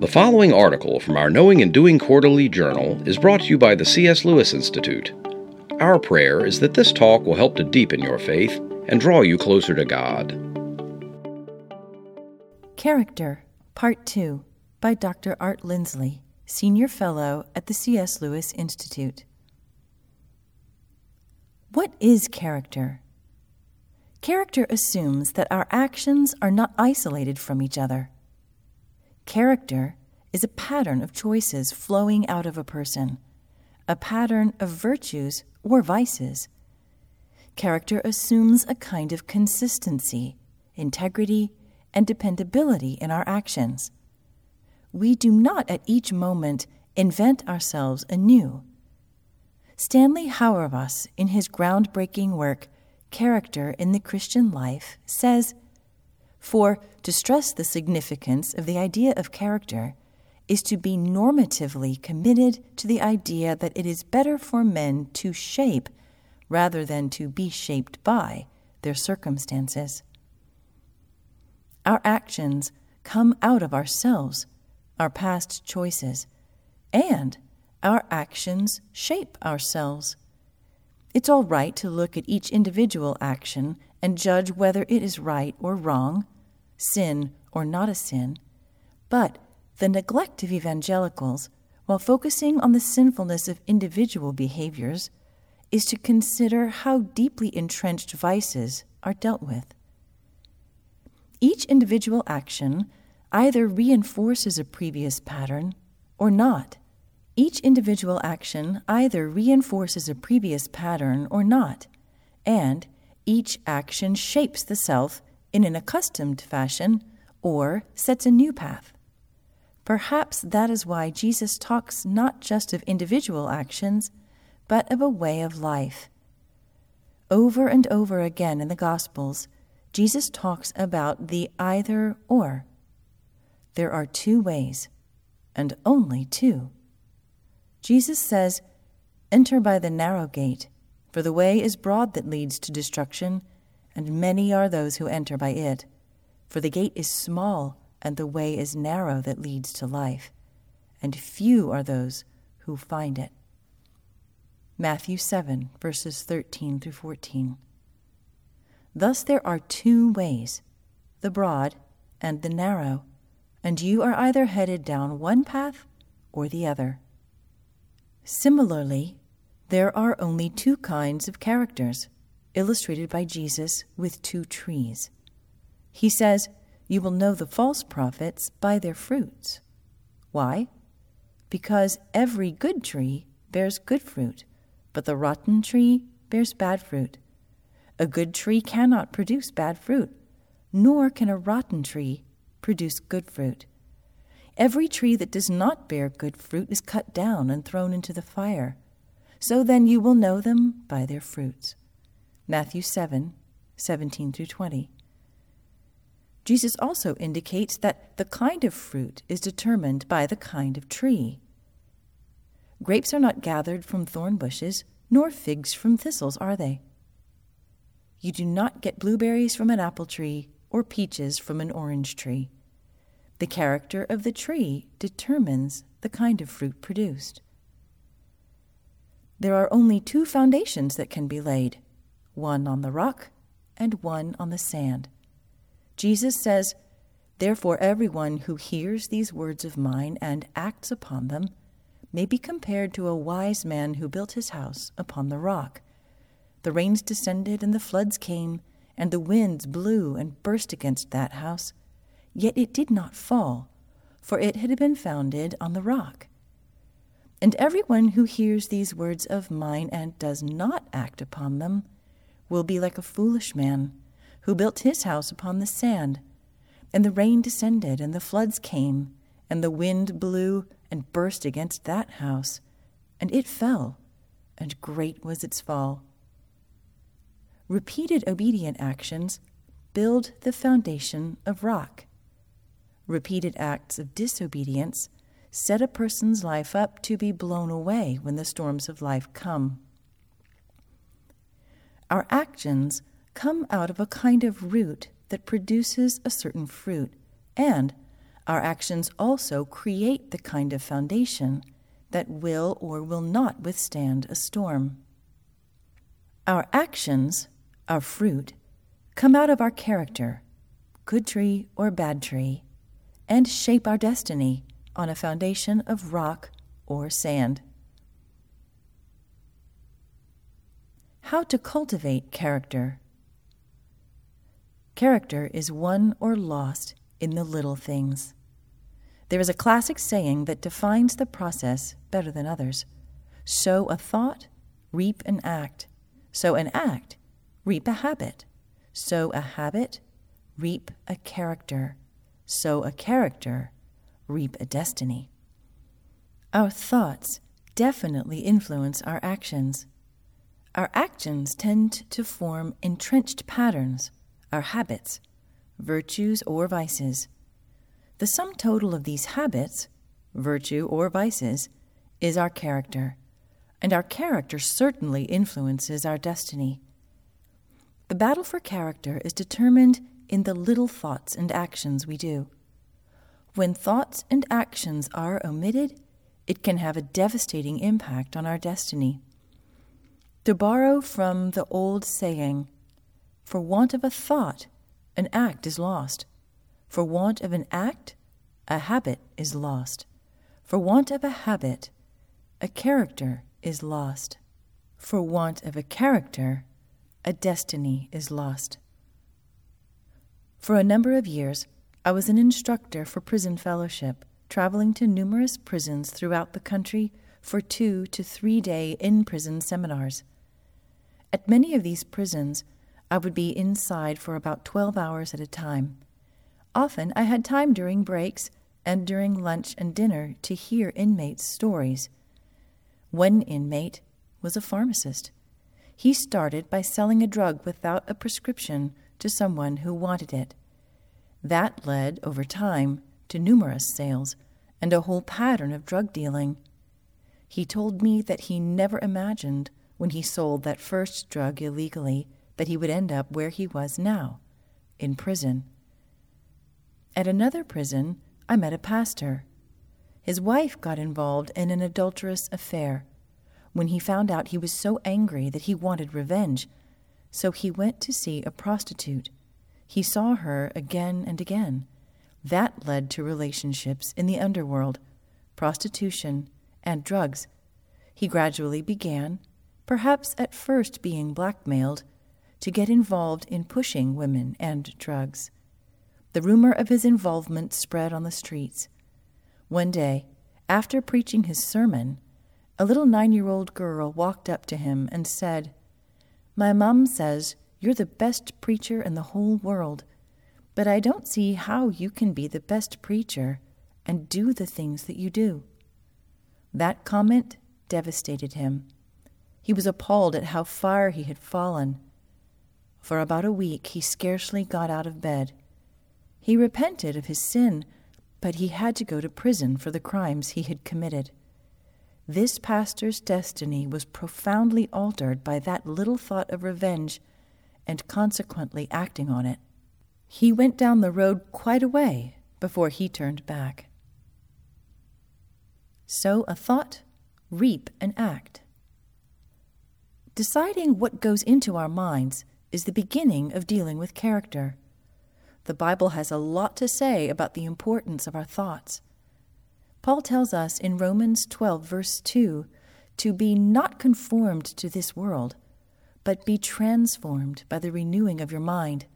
The following article from our Knowing and Doing Quarterly Journal is brought to you by the C.S. Lewis Institute. Our prayer is that this talk will help to deepen your faith and draw you closer to God. Character, Part 2, by Dr. Art Lindsley, Senior Fellow at the C.S. Lewis Institute. What is character? Character assumes that our actions are not isolated from each other. Character is a pattern of choices flowing out of a person, a pattern of virtues or vices. Character assumes a kind of consistency, integrity, and dependability in our actions. We do not at each moment invent ourselves anew. Stanley Hauerwas, in his groundbreaking work, Character in the Christian Life, says for to stress the significance of the idea of character is to be normatively committed to the idea that it is better for men to shape rather than to be shaped by their circumstances. Our actions come out of ourselves, our past choices, and our actions shape ourselves. It's all right to look at each individual action and judge whether it is right or wrong, sin or not a sin, but the neglect of evangelicals, while focusing on the sinfulness of individual behaviors, is to consider how deeply entrenched vices are dealt with. Each individual action either reinforces a previous pattern or not. Each individual action either reinforces a previous pattern or not, and each action shapes the self in an accustomed fashion or sets a new path. Perhaps that is why Jesus talks not just of individual actions, but of a way of life. Over and over again in the Gospels, Jesus talks about the either or. There are two ways, and only two. Jesus says, Enter by the narrow gate, for the way is broad that leads to destruction, and many are those who enter by it. For the gate is small, and the way is narrow that leads to life, and few are those who find it. Matthew 7, verses 13 through 14. Thus there are two ways, the broad and the narrow, and you are either headed down one path or the other. Similarly, there are only two kinds of characters illustrated by Jesus with two trees. He says, You will know the false prophets by their fruits. Why? Because every good tree bears good fruit, but the rotten tree bears bad fruit. A good tree cannot produce bad fruit, nor can a rotten tree produce good fruit. Every tree that does not bear good fruit is cut down and thrown into the fire. So then you will know them by their fruits. Matthew 7 17 through 20. Jesus also indicates that the kind of fruit is determined by the kind of tree. Grapes are not gathered from thorn bushes, nor figs from thistles, are they? You do not get blueberries from an apple tree or peaches from an orange tree. The character of the tree determines the kind of fruit produced. There are only two foundations that can be laid one on the rock and one on the sand. Jesus says, Therefore, everyone who hears these words of mine and acts upon them may be compared to a wise man who built his house upon the rock. The rains descended, and the floods came, and the winds blew and burst against that house, yet it did not fall, for it had been founded on the rock. And everyone who hears these words of mine and does not act upon them will be like a foolish man who built his house upon the sand. And the rain descended, and the floods came, and the wind blew and burst against that house, and it fell, and great was its fall. Repeated obedient actions build the foundation of rock. Repeated acts of disobedience set a person's life up to be blown away when the storms of life come. Our actions come out of a kind of root that produces a certain fruit, and our actions also create the kind of foundation that will or will not withstand a storm. Our actions, our fruit, come out of our character, good tree or bad tree, and shape our destiny on a foundation of rock or sand. How to cultivate character. Character is won or lost in the little things. There is a classic saying that defines the process better than others sow a thought, reap an act. Sow an act, reap a habit. Sow a habit, reap a character. Sow a character, reap a destiny. Our thoughts definitely influence our actions. Our actions tend to form entrenched patterns, our habits, virtues or vices. The sum total of these habits, virtue or vices, is our character, and our character certainly influences our destiny. The battle for character is determined in the little thoughts and actions we do. When thoughts and actions are omitted, it can have a devastating impact on our destiny. To borrow from the old saying, for want of a thought, an act is lost. For want of an act, a habit is lost. For want of a habit, a character is lost. For want of a character, a destiny is lost. For a number of years, I was an instructor for prison fellowship traveling to numerous prisons throughout the country for two to three day in prison seminars. At many of these prisons, I would be inside for about 12 hours at a time. Often I had time during breaks and during lunch and dinner to hear inmates' stories. One inmate was a pharmacist. He started by selling a drug without a prescription to someone who wanted it. That led, over time, to numerous sales and a whole pattern of drug dealing. He told me that he never imagined, when he sold that first drug illegally, that he would end up where he was now, in prison. At another prison, I met a pastor. His wife got involved in an adulterous affair. When he found out, he was so angry that he wanted revenge, so he went to see a prostitute. He saw her again and again. That led to relationships in the underworld, prostitution, and drugs. He gradually began, perhaps at first being blackmailed, to get involved in pushing women and drugs. The rumor of his involvement spread on the streets. One day, after preaching his sermon, a little nine year old girl walked up to him and said, My mom says you're the best preacher in the whole world but I don't see how you can be the best preacher and do the things that you do. That comment devastated him. He was appalled at how far he had fallen. For about a week he scarcely got out of bed. He repented of his sin, but he had to go to prison for the crimes he had committed. This pastor's destiny was profoundly altered by that little thought of revenge and consequently acting on it. He went down the road quite a way before he turned back. Sow a thought, reap an act. Deciding what goes into our minds is the beginning of dealing with character. The Bible has a lot to say about the importance of our thoughts. Paul tells us in Romans 12, verse 2, to be not conformed to this world, but be transformed by the renewing of your mind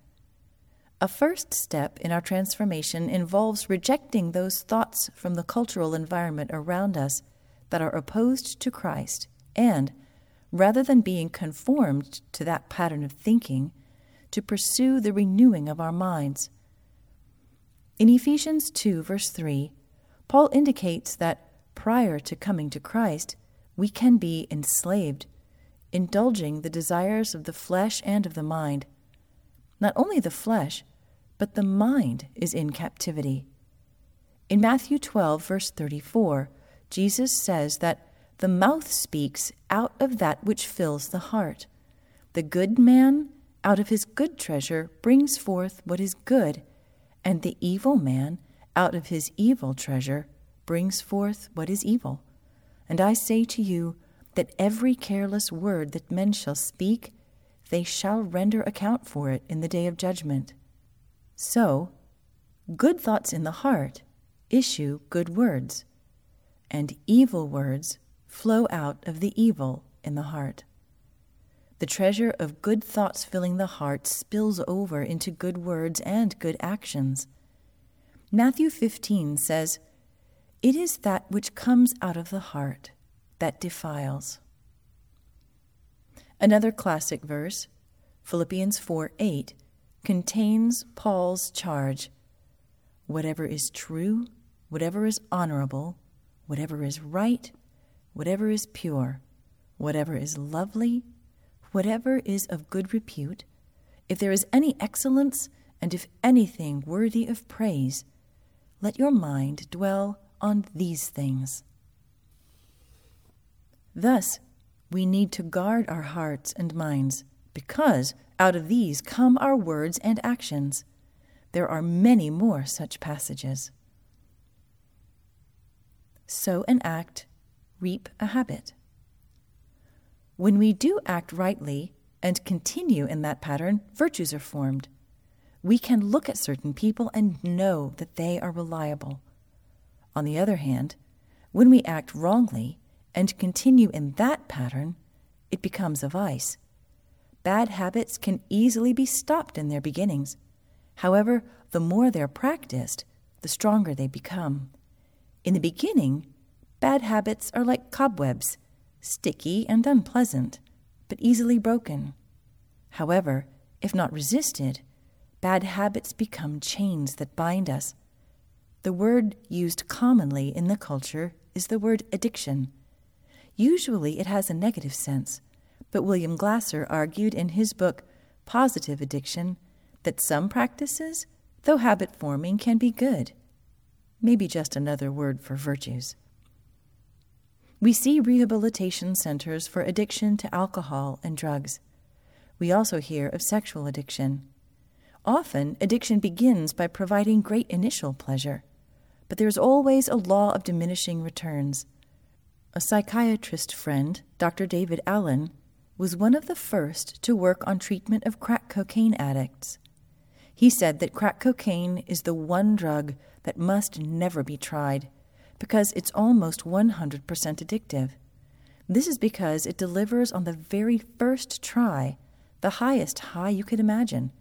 a first step in our transformation involves rejecting those thoughts from the cultural environment around us that are opposed to Christ and, rather than being conformed to that pattern of thinking, to pursue the renewing of our minds. In Ephesians 2, verse 3, Paul indicates that prior to coming to Christ, we can be enslaved, indulging the desires of the flesh and of the mind. Not only the flesh, but the mind is in captivity. In Matthew 12, verse 34, Jesus says that the mouth speaks out of that which fills the heart. The good man, out of his good treasure, brings forth what is good, and the evil man, out of his evil treasure brings forth what is evil. And I say to you that every careless word that men shall speak, they shall render account for it in the day of judgment. So, good thoughts in the heart issue good words, and evil words flow out of the evil in the heart. The treasure of good thoughts filling the heart spills over into good words and good actions. Matthew 15 says, It is that which comes out of the heart that defiles. Another classic verse, Philippians 4 8, contains Paul's charge Whatever is true, whatever is honorable, whatever is right, whatever is pure, whatever is lovely, whatever is of good repute, if there is any excellence, and if anything worthy of praise, let your mind dwell on these things. Thus, we need to guard our hearts and minds, because out of these come our words and actions. There are many more such passages. Sow an act, reap a habit. When we do act rightly and continue in that pattern, virtues are formed we can look at certain people and know that they are reliable. On the other hand, when we act wrongly and continue in that pattern, it becomes a vice. Bad habits can easily be stopped in their beginnings. However, the more they're practiced, the stronger they become. In the beginning, bad habits are like cobwebs, sticky and unpleasant, but easily broken. However, if not resisted, bad habits become chains that bind us. The word used commonly in the culture is the word addiction. Usually it has a negative sense, but William Glasser argued in his book Positive Addiction that some practices, though habit forming, can be good. Maybe just another word for virtues. We see rehabilitation centers for addiction to alcohol and drugs. We also hear of sexual addiction. Often, addiction begins by providing great initial pleasure, but there is always a law of diminishing returns. A psychiatrist friend, Dr. David Allen, was one of the first to work on treatment of crack cocaine addicts. He said that crack cocaine is the one drug that must never be tried because it's almost 100% addictive. This is because it delivers on the very first try the highest high you could imagine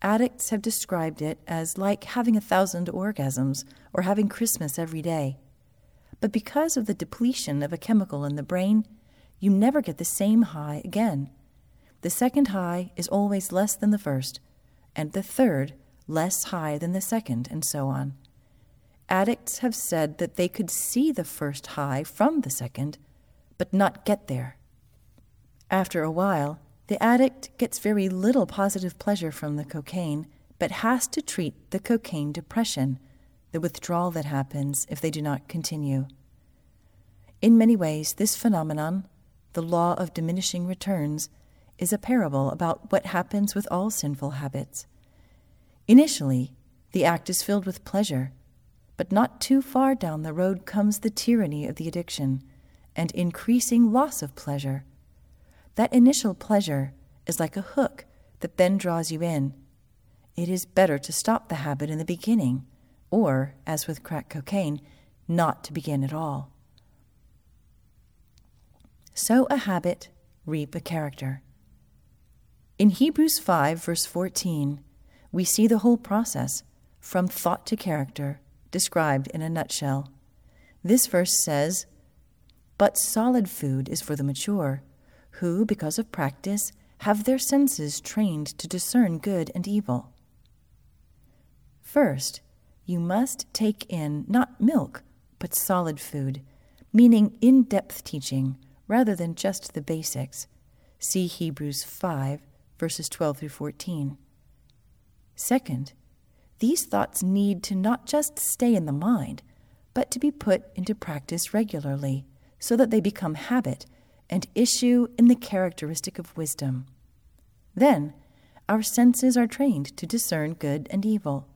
Addicts have described it as like having a thousand orgasms or having Christmas every day. But because of the depletion of a chemical in the brain, you never get the same high again. The second high is always less than the first, and the third less high than the second, and so on. Addicts have said that they could see the first high from the second, but not get there. After a while, the addict gets very little positive pleasure from the cocaine, but has to treat the cocaine depression, the withdrawal that happens if they do not continue. In many ways, this phenomenon, the law of diminishing returns, is a parable about what happens with all sinful habits. Initially, the act is filled with pleasure, but not too far down the road comes the tyranny of the addiction and increasing loss of pleasure that initial pleasure is like a hook that then draws you in. It is better to stop the habit in the beginning, or, as with crack cocaine, not to begin at all. Sow a habit, reap a character. In Hebrews 5, verse 14, we see the whole process, from thought to character, described in a nutshell. This verse says, But solid food is for the mature who, because of practice, have their senses trained to discern good and evil. First, you must take in not milk, but solid food, meaning in depth teaching rather than just the basics. See Hebrews 5, verses 12 through 14. Second, these thoughts need to not just stay in the mind, but to be put into practice regularly so that they become habit and issue in the characteristic of wisdom. Then, our senses are trained to discern good and evil.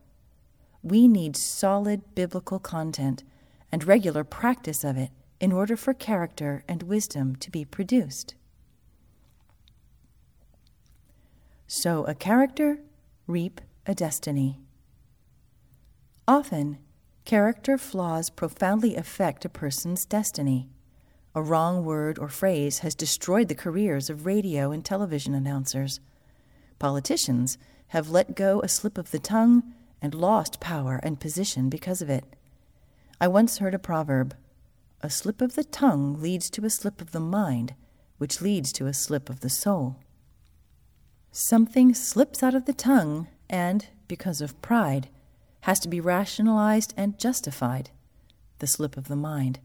we need solid biblical content and regular practice of it in order for character and wisdom to be produced. Sow a character, reap a destiny. Often, character flaws profoundly affect a person's destiny. A wrong word or phrase has destroyed the careers of radio and television announcers. Politicians have let go a slip of the tongue and lost power and position because of it. I once heard a proverb A slip of the tongue leads to a slip of the mind, which leads to a slip of the soul. Something slips out of the tongue and, because of pride, has to be rationalized and justified, the slip of the mind.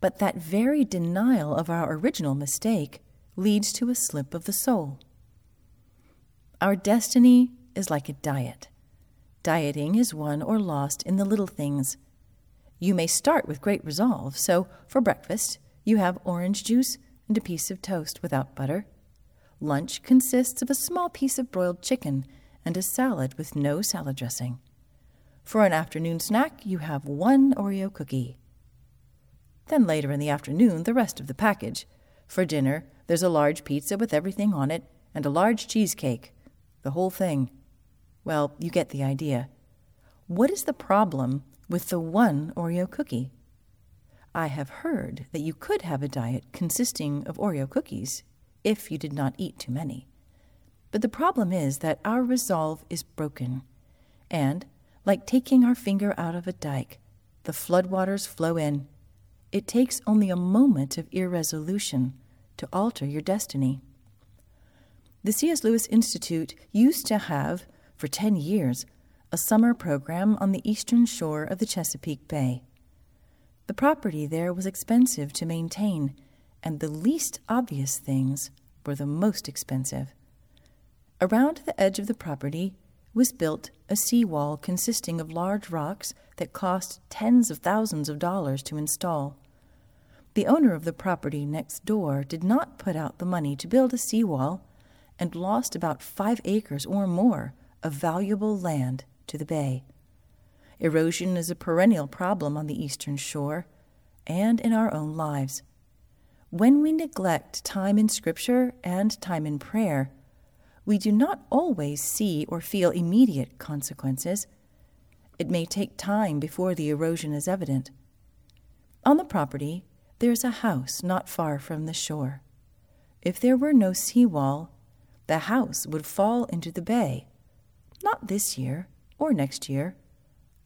But that very denial of our original mistake leads to a slip of the soul. Our destiny is like a diet. Dieting is won or lost in the little things. You may start with great resolve, so for breakfast, you have orange juice and a piece of toast without butter. Lunch consists of a small piece of broiled chicken and a salad with no salad dressing. For an afternoon snack, you have one Oreo cookie. Then later in the afternoon, the rest of the package. For dinner, there's a large pizza with everything on it and a large cheesecake. The whole thing. Well, you get the idea. What is the problem with the one Oreo cookie? I have heard that you could have a diet consisting of Oreo cookies if you did not eat too many. But the problem is that our resolve is broken, and, like taking our finger out of a dike, the floodwaters flow in. It takes only a moment of irresolution to alter your destiny. The C.S. Lewis Institute used to have, for 10 years, a summer program on the eastern shore of the Chesapeake Bay. The property there was expensive to maintain, and the least obvious things were the most expensive. Around the edge of the property was built a seawall consisting of large rocks that cost tens of thousands of dollars to install. The owner of the property next door did not put out the money to build a seawall and lost about five acres or more of valuable land to the bay. Erosion is a perennial problem on the eastern shore and in our own lives. When we neglect time in Scripture and time in prayer, we do not always see or feel immediate consequences. It may take time before the erosion is evident. On the property, there is a house not far from the shore. If there were no seawall, the house would fall into the bay. Not this year or next year,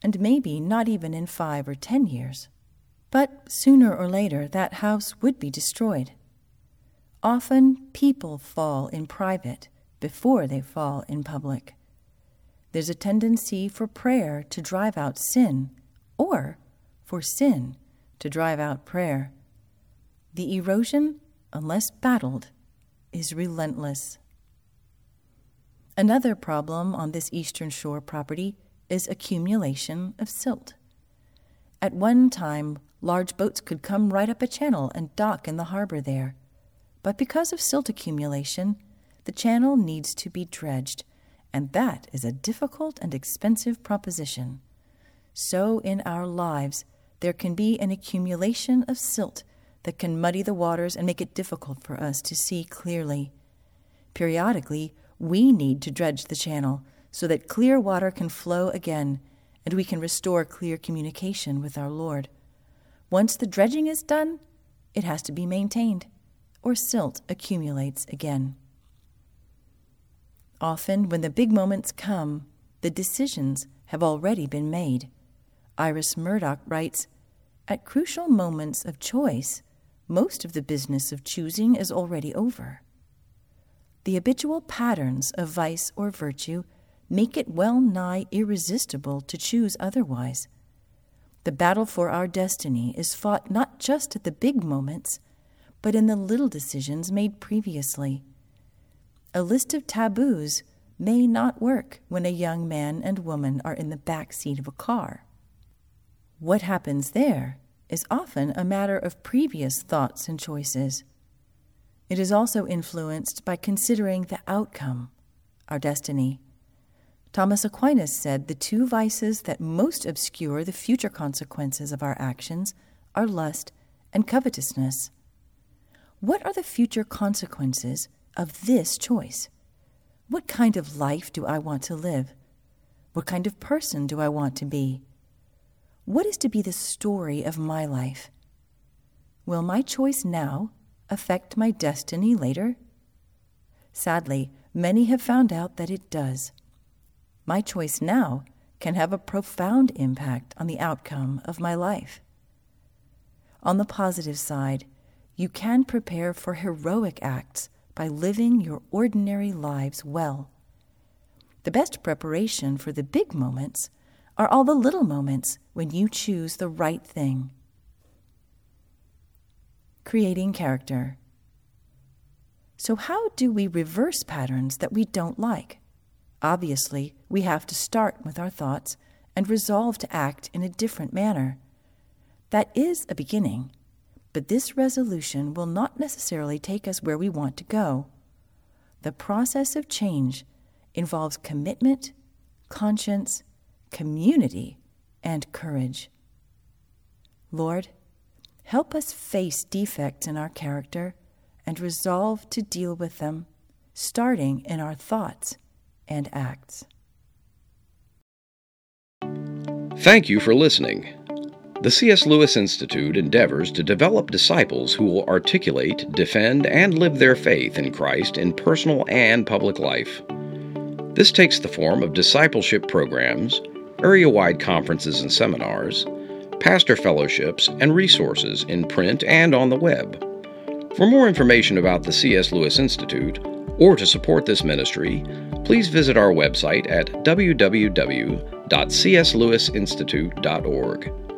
and maybe not even in five or ten years. But sooner or later, that house would be destroyed. Often people fall in private before they fall in public. There's a tendency for prayer to drive out sin, or for sin to drive out prayer. The erosion, unless battled, is relentless. Another problem on this eastern shore property is accumulation of silt. At one time, large boats could come right up a channel and dock in the harbor there. But because of silt accumulation, the channel needs to be dredged, and that is a difficult and expensive proposition. So, in our lives, there can be an accumulation of silt that can muddy the waters and make it difficult for us to see clearly. Periodically, we need to dredge the channel so that clear water can flow again and we can restore clear communication with our Lord. Once the dredging is done, it has to be maintained, or silt accumulates again. Often, when the big moments come, the decisions have already been made. Iris Murdoch writes At crucial moments of choice, most of the business of choosing is already over. The habitual patterns of vice or virtue make it well nigh irresistible to choose otherwise. The battle for our destiny is fought not just at the big moments, but in the little decisions made previously. A list of taboos may not work when a young man and woman are in the back seat of a car. What happens there is often a matter of previous thoughts and choices. It is also influenced by considering the outcome, our destiny. Thomas Aquinas said the two vices that most obscure the future consequences of our actions are lust and covetousness. What are the future consequences of this choice? What kind of life do I want to live? What kind of person do I want to be? What is to be the story of my life? Will my choice now affect my destiny later? Sadly, many have found out that it does. My choice now can have a profound impact on the outcome of my life. On the positive side, you can prepare for heroic acts by living your ordinary lives well. The best preparation for the big moments are all the little moments when you choose the right thing. Creating character. So, how do we reverse patterns that we don't like? Obviously, we have to start with our thoughts and resolve to act in a different manner. That is a beginning, but this resolution will not necessarily take us where we want to go. The process of change involves commitment, conscience, community, and courage. Lord, help us face defects in our character and resolve to deal with them, starting in our thoughts and acts. Thank you for listening. The C.S. Lewis Institute endeavors to develop disciples who will articulate, defend, and live their faith in Christ in personal and public life. This takes the form of discipleship programs, area wide conferences and seminars, pastor fellowships, and resources in print and on the web. For more information about the C.S. Lewis Institute, or to support this ministry, please visit our website at www.cslewisinstitute.org.